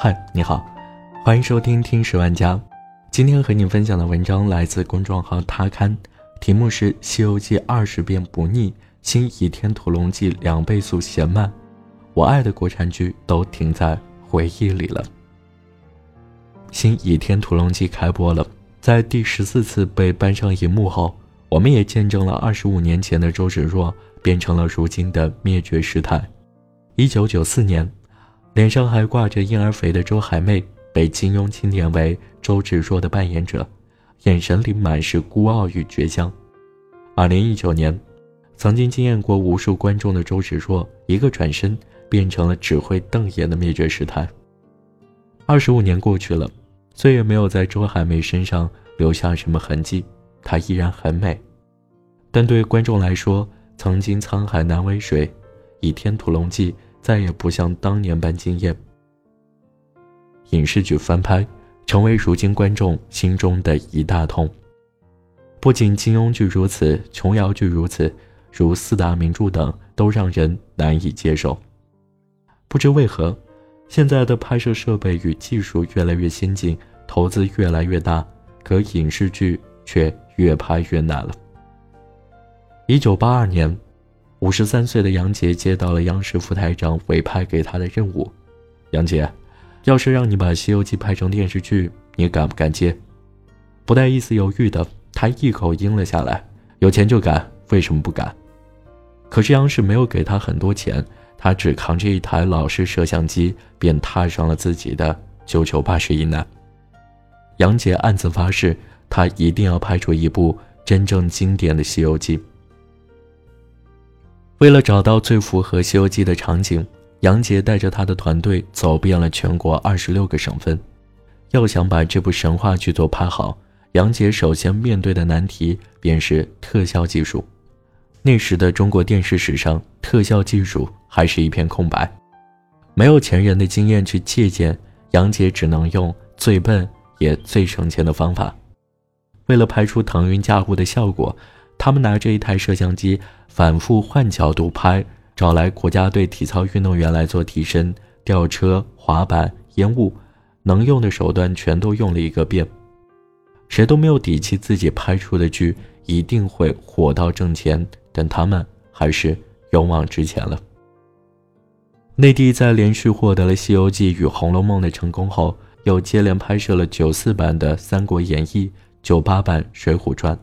嗨，你好，欢迎收听听十万家。今天和你分享的文章来自公众号他刊，题目是《西游记二十遍不腻，新倚天屠龙记两倍速嫌慢》。我爱的国产剧都停在回忆里了。新倚天屠龙记开播了，在第十四次被搬上荧幕后，我们也见证了二十五年前的周芷若变成了如今的灭绝师太。一九九四年。脸上还挂着婴儿肥的周海媚被金庸钦点为周芷若的扮演者，眼神里满是孤傲与倔强。二零一九年，曾经惊艳过无数观众的周芷若，一个转身变成了只会瞪眼的灭绝师太。二十五年过去了，岁月没有在周海媚身上留下什么痕迹，她依然很美。但对观众来说，曾经沧海难为水，《倚天屠龙记》。再也不像当年般惊艳。影视剧翻拍，成为如今观众心中的一大痛。不仅金庸剧如此，琼瑶剧如此，如四大名著等都让人难以接受。不知为何，现在的拍摄设备与技术越来越先进，投资越来越大，可影视剧却越拍越难了。一九八二年。五十三岁的杨洁接到了央视副台长委派给他的任务。杨洁，要是让你把《西游记》拍成电视剧，你敢不敢接？不带一丝犹豫的，他一口应了下来。有钱就敢，为什么不敢？可是央视没有给他很多钱，他只扛着一台老式摄像机，便踏上了自己的九九八十一难。杨洁暗自发誓，他一定要拍出一部真正经典的《西游记》。为了找到最符合《西游记》的场景，杨洁带着他的团队走遍了全国二十六个省份。要想把这部神话剧作拍好，杨洁首先面对的难题便是特效技术。那时的中国电视史上，特效技术还是一片空白，没有前人的经验去借鉴，杨洁只能用最笨也最省钱的方法。为了拍出腾云驾雾的效果。他们拿着一台摄像机，反复换角度拍，找来国家队体操运动员来做替身，吊车、滑板、烟雾，能用的手段全都用了一个遍。谁都没有底气自己拍出的剧一定会火到挣钱，但他们还是勇往直前了。内地在连续获得了《西游记》与《红楼梦》的成功后，又接连拍摄了九四版的《三国演义》、九八版《水浒传》。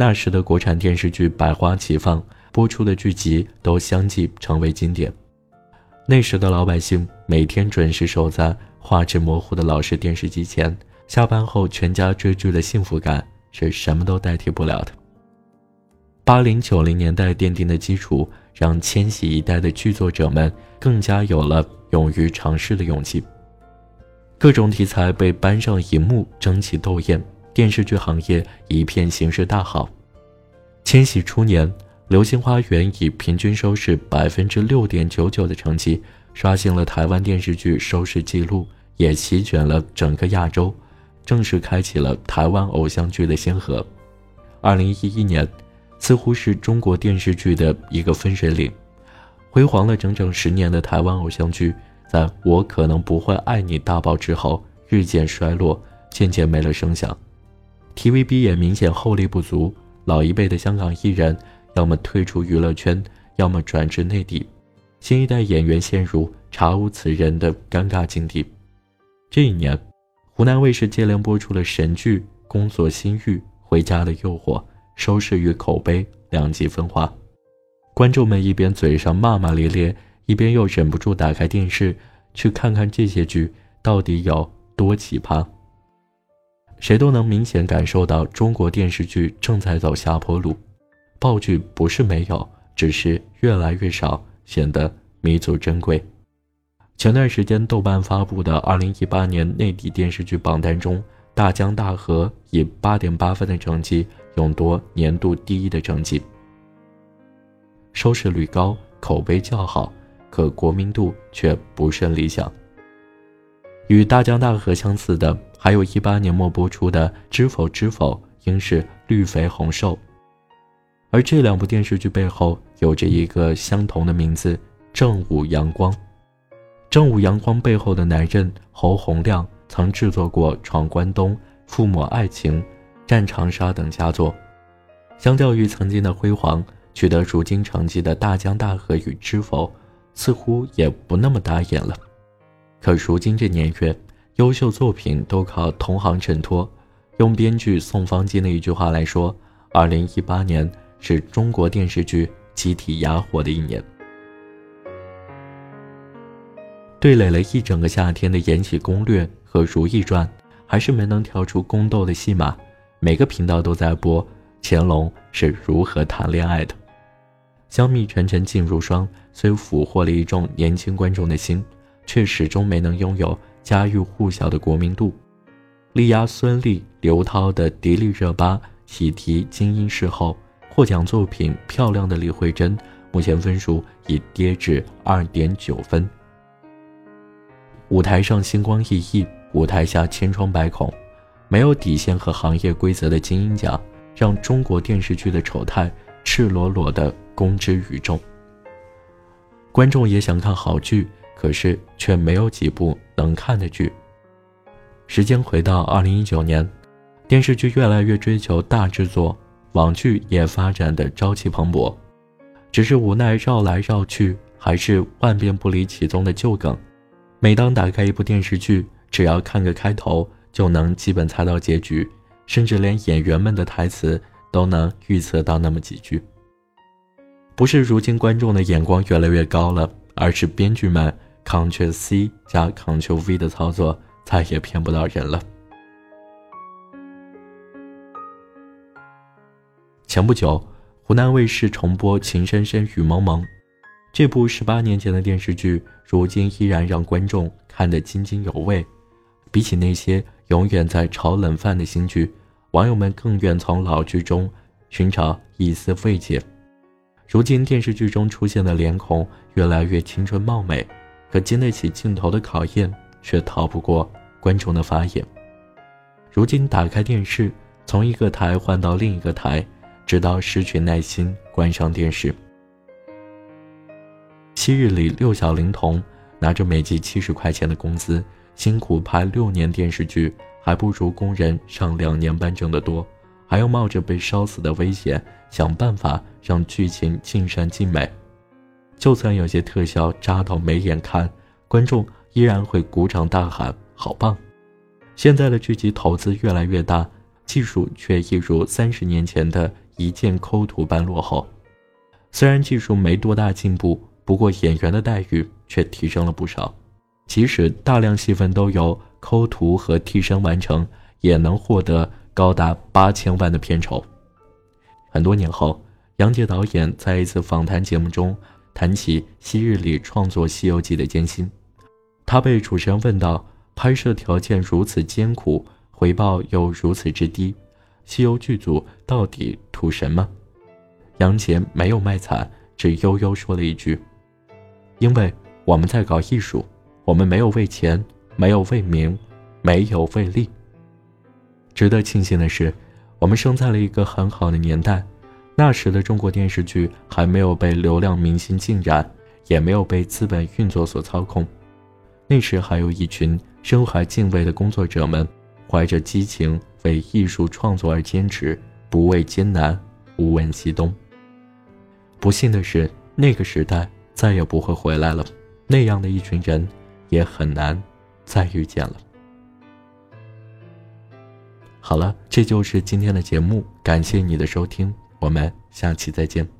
那时的国产电视剧百花齐放，播出的剧集都相继成为经典。那时的老百姓每天准时守在画质模糊的老式电视机前，下班后全家追剧的幸福感是什么都代替不了的。八零九零年代奠定的基础，让千禧一代的剧作者们更加有了勇于尝试的勇气。各种题材被搬上荧幕，争奇斗艳。电视剧行业一片形势大好。千禧初年，《流星花园》以平均收视百分之六点九九的成绩，刷新了台湾电视剧收视纪录，也席卷了整个亚洲，正式开启了台湾偶像剧的先河。二零一一年，似乎是中国电视剧的一个分水岭，辉煌了整整十年的台湾偶像剧，在我可能不会爱你大爆之后，日渐衰落，渐渐没了声响。TVB 也明显后力不足，老一辈的香港艺人要么退出娱乐圈，要么转至内地，新一代演员陷入查无此人的尴尬境地。这一年，湖南卫视接连播出了神剧《宫锁心玉》《回家的诱惑》，收视与口碑两极分化，观众们一边嘴上骂骂咧咧，一边又忍不住打开电视去看看这些剧到底有多奇葩。谁都能明显感受到中国电视剧正在走下坡路，爆剧不是没有，只是越来越少，显得弥足珍贵。前段时间豆瓣发布的2018年内地电视剧榜单中，《大江大河》以8.8分的成绩勇夺年度第一的成绩，收视率高，口碑较好，可国民度却不甚理想。与《大江大河》相似的。还有一八年末播出的《知否知否》，应是绿肥红瘦。而这两部电视剧背后有着一个相同的名字——正午阳光。正午阳光背后的男人侯洪亮曾制作过《闯关东》《父母爱情》《战长沙》等佳作。相较于曾经的辉煌，取得如今成绩的《大江大河》与《知否》，似乎也不那么打眼了。可如今这年月，优秀作品都靠同行衬托。用编剧宋方金的一句话来说：“二零一八年是中国电视剧集体哑火的一年。”对垒了一整个夏天的《延禧攻略》和《如懿传》，还是没能跳出宫斗的戏码。每个频道都在播乾隆是如何谈恋爱的。香蜜沉沉烬如霜，虽俘获了一众年轻观众的心，却始终没能拥有家喻户晓的国民度。力压孙俪、刘涛的迪丽热巴喜提金鹰视后，获奖作品《漂亮的李慧珍》目前分数已跌至二点九分。舞台上星光熠熠，舞台下千疮百孔，没有底线和行业规则的金鹰奖，让中国电视剧的丑态赤裸裸地公之于众。观众也想看好剧，可是却没有几部能看的剧。时间回到二零一九年，电视剧越来越追求大制作，网剧也发展的朝气蓬勃。只是无奈绕来绕去，还是万变不离其宗的旧梗。每当打开一部电视剧，只要看个开头，就能基本猜到结局，甚至连演员们的台词都能预测到那么几句。不是如今观众的眼光越来越高了，而是编剧们 Ctrl C 加 Ctrl V 的操作。再也骗不到人了。前不久，湖南卫视重播《情深深雨蒙蒙》，这部十八年前的电视剧，如今依然让观众看得津津有味。比起那些永远在炒冷饭的新剧，网友们更愿从老剧中寻找一丝慰藉。如今电视剧中出现的脸孔越来越青春貌美，可经得起镜头的考验，却逃不过。观众的法眼。如今打开电视，从一个台换到另一个台，直到失去耐心关上电视。昔日里六小龄童拿着每集七十块钱的工资，辛苦拍六年电视剧，还不如工人上两年班挣得多，还要冒着被烧死的危险，想办法让剧情尽善尽美。就算有些特效扎到没眼看，观众依然会鼓掌大喊。好棒！现在的剧集投资越来越大，技术却一如三十年前的一键抠图般落后。虽然技术没多大进步，不过演员的待遇却提升了不少。即使大量戏份都由抠图和替身完成，也能获得高达八千万的片酬。很多年后，杨洁导演在一次访谈节目中谈起昔日里创作《西游记》的艰辛，他被主持人问到。拍摄条件如此艰苦，回报又如此之低，西游剧组到底图什么？杨洁没有卖惨，只悠悠说了一句：“因为我们在搞艺术，我们没有为钱，没有为名，没有为利。”值得庆幸的是，我们生在了一个很好的年代，那时的中国电视剧还没有被流量明星浸染，也没有被资本运作所操控，那时还有一群。身怀敬畏的工作者们，怀着激情为艺术创作而坚持，不畏艰难，无问西东。不幸的是，那个时代再也不会回来了，那样的一群人，也很难再遇见了。好了，这就是今天的节目，感谢你的收听，我们下期再见。